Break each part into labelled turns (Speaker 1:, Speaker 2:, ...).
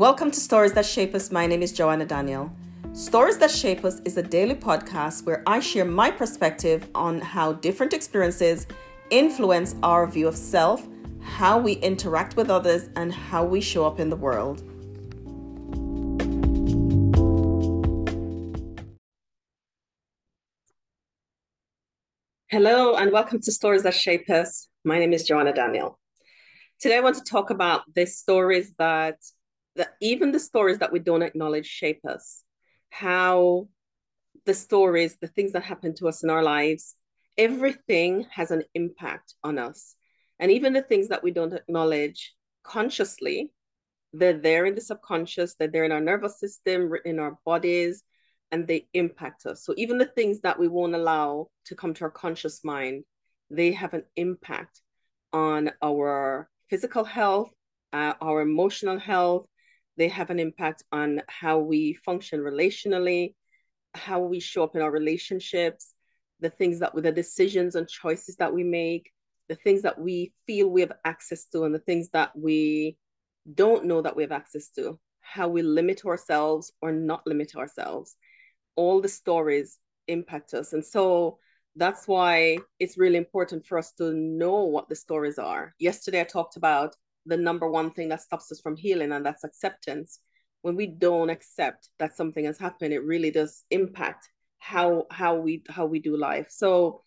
Speaker 1: Welcome to Stories That Shape Us. My name is Joanna Daniel. Stories That Shape Us is a daily podcast where I share my perspective on how different experiences influence our view of self, how we interact with others, and how we show up in the world. Hello, and welcome to Stories That Shape Us. My name is Joanna Daniel. Today, I want to talk about the stories that that even the stories that we don't acknowledge shape us, how the stories, the things that happen to us in our lives, everything has an impact on us. And even the things that we don't acknowledge consciously, they're there in the subconscious, they're there in our nervous system, in our bodies, and they impact us. So even the things that we won't allow to come to our conscious mind, they have an impact on our physical health, uh, our emotional health, they have an impact on how we function relationally, how we show up in our relationships, the things that with the decisions and choices that we make, the things that we feel we have access to, and the things that we don't know that we have access to, how we limit ourselves or not limit ourselves. All the stories impact us. And so that's why it's really important for us to know what the stories are. Yesterday, I talked about the number one thing that stops us from healing, and that's acceptance. When we don't accept that something has happened, it really does impact how how we how we do life. So,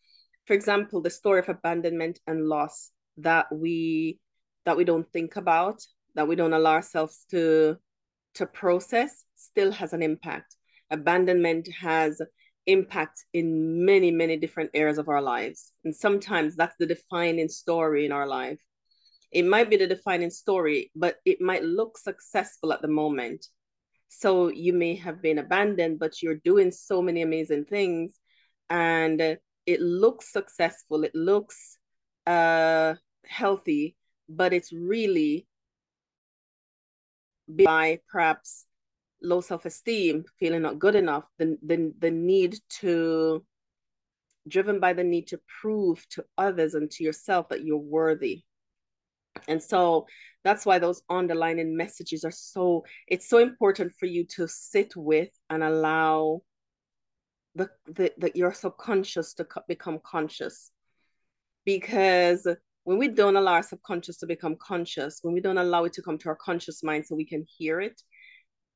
Speaker 1: for example, the story of abandonment and loss that we that we don't think about, that we don't allow ourselves to to process, still has an impact. Abandonment has impact in many many different areas of our lives and sometimes that's the defining story in our life it might be the defining story, but it might look successful at the moment. So you may have been abandoned, but you're doing so many amazing things and it looks successful, it looks uh, healthy, but it's really by perhaps low self-esteem, feeling not good enough, the, the, the need to, driven by the need to prove to others and to yourself that you're worthy and so that's why those underlining messages are so it's so important for you to sit with and allow the, the, the your subconscious to become conscious. Because when we don't allow our subconscious to become conscious when we don't allow it to come to our conscious mind so we can hear it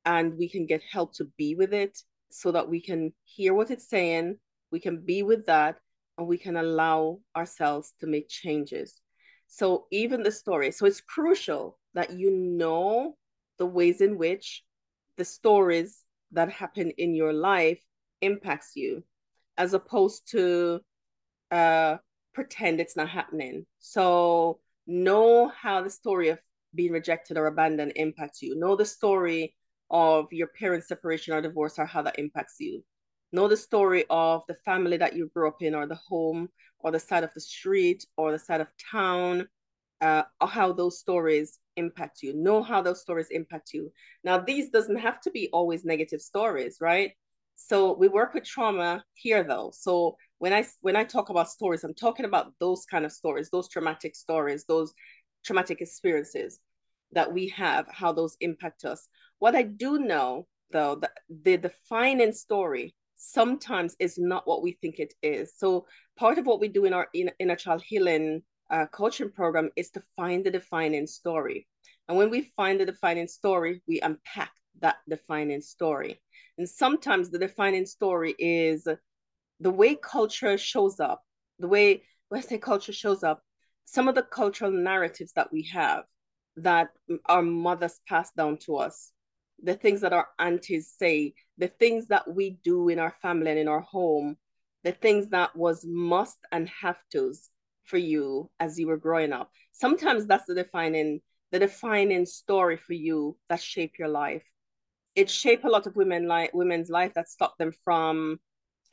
Speaker 1: and we can get help to be with it so that we can hear what it's saying we can be with that and we can allow ourselves to make changes so even the story, so it's crucial that you know the ways in which the stories that happen in your life impacts you, as opposed to uh, pretend it's not happening. So know how the story of being rejected or abandoned impacts you. Know the story of your parents' separation or divorce or how that impacts you. Know the story of the family that you grew up in or the home or the side of the street or the side of town, uh, or how those stories impact you. Know how those stories impact you. Now, these doesn't have to be always negative stories, right? So we work with trauma here, though. So when I when I talk about stories, I'm talking about those kind of stories, those traumatic stories, those traumatic experiences that we have, how those impact us. What I do know, though, that the defining story sometimes is not what we think it is. So part of what we do in our in, inner child healing uh, coaching program is to find the defining story. And when we find the defining story, we unpack that defining story. And sometimes the defining story is the way culture shows up, the way, say culture shows up, some of the cultural narratives that we have that our mothers passed down to us, the things that our aunties say, the things that we do in our family and in our home, the things that was must and have tos for you as you were growing up. Sometimes that's the defining the defining story for you that shape your life. It shaped a lot of women like women's life that stopped them from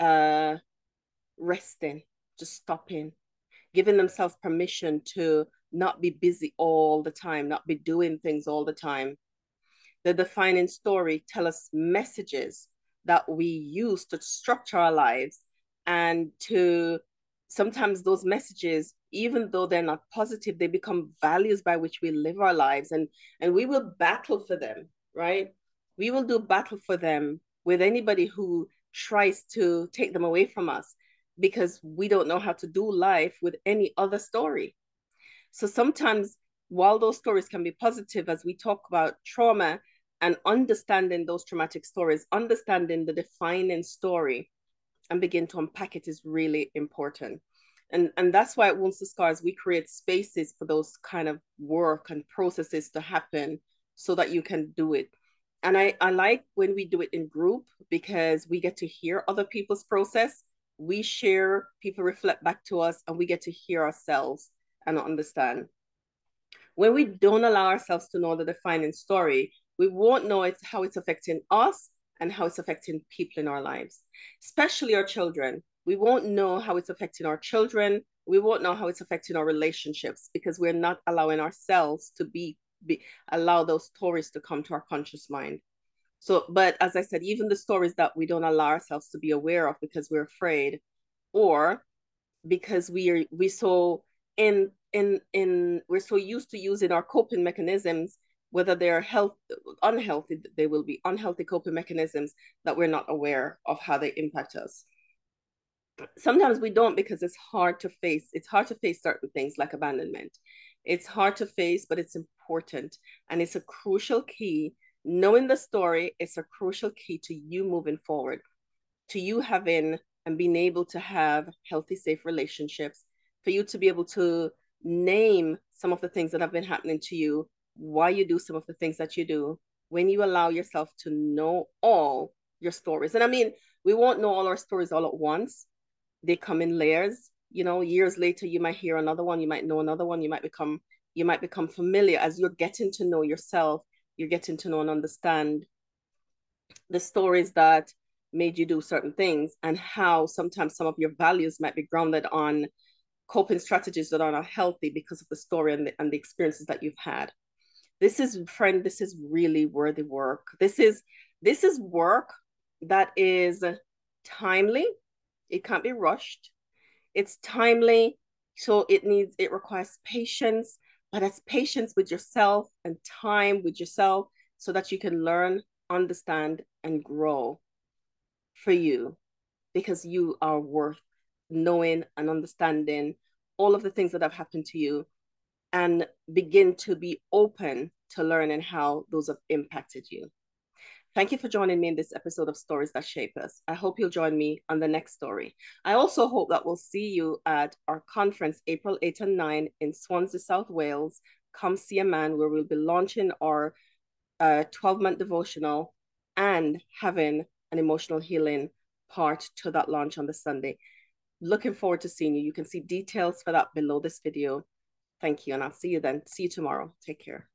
Speaker 1: uh resting, just stopping, giving themselves permission to not be busy all the time, not be doing things all the time the defining story tell us messages that we use to structure our lives and to sometimes those messages even though they're not positive they become values by which we live our lives and and we will battle for them right? We will do battle for them with anybody who tries to take them away from us because we don't know how to do life with any other story. So sometimes, while those stories can be positive, as we talk about trauma and understanding those traumatic stories, understanding the defining story and begin to unpack it is really important. And, and that's why at Wounds to Scars, we create spaces for those kind of work and processes to happen so that you can do it. And I, I like when we do it in group because we get to hear other people's process. We share, people reflect back to us, and we get to hear ourselves and understand. When we don't allow ourselves to know the defining story, we won't know it's how it's affecting us and how it's affecting people in our lives, especially our children. We won't know how it's affecting our children. We won't know how it's affecting our relationships because we're not allowing ourselves to be, be allow those stories to come to our conscious mind. So, but as I said, even the stories that we don't allow ourselves to be aware of because we're afraid, or because we are we so in in in we're so used to using our coping mechanisms whether they're health unhealthy they will be unhealthy coping mechanisms that we're not aware of how they impact us. Sometimes we don't because it's hard to face it's hard to face certain things like abandonment. It's hard to face but it's important and it's a crucial key. Knowing the story is a crucial key to you moving forward to you having and being able to have healthy safe relationships for you to be able to name some of the things that have been happening to you why you do some of the things that you do when you allow yourself to know all your stories. And I mean, we won't know all our stories all at once. They come in layers. You know, years later you might hear another one, you might know another one, you might become you might become familiar as you're getting to know yourself, you're getting to know and understand the stories that made you do certain things and how sometimes some of your values might be grounded on coping strategies that are not healthy because of the story and the, and the experiences that you've had this is friend this is really worthy work. This is this is work that is timely. It can't be rushed. It's timely so it needs it requires patience but it's patience with yourself and time with yourself so that you can learn understand and grow for you because you are worth knowing and understanding all of the things that have happened to you and begin to be open to learning how those have impacted you. Thank you for joining me in this episode of Stories That Shape Us. I hope you'll join me on the next story. I also hope that we'll see you at our conference April 8 and 9 in Swansea, South Wales. Come see a man where we'll be launching our 12 uh, month devotional and having an emotional healing part to that launch on the Sunday. Looking forward to seeing you. You can see details for that below this video. Thank you, and I'll see you then. See you tomorrow. Take care.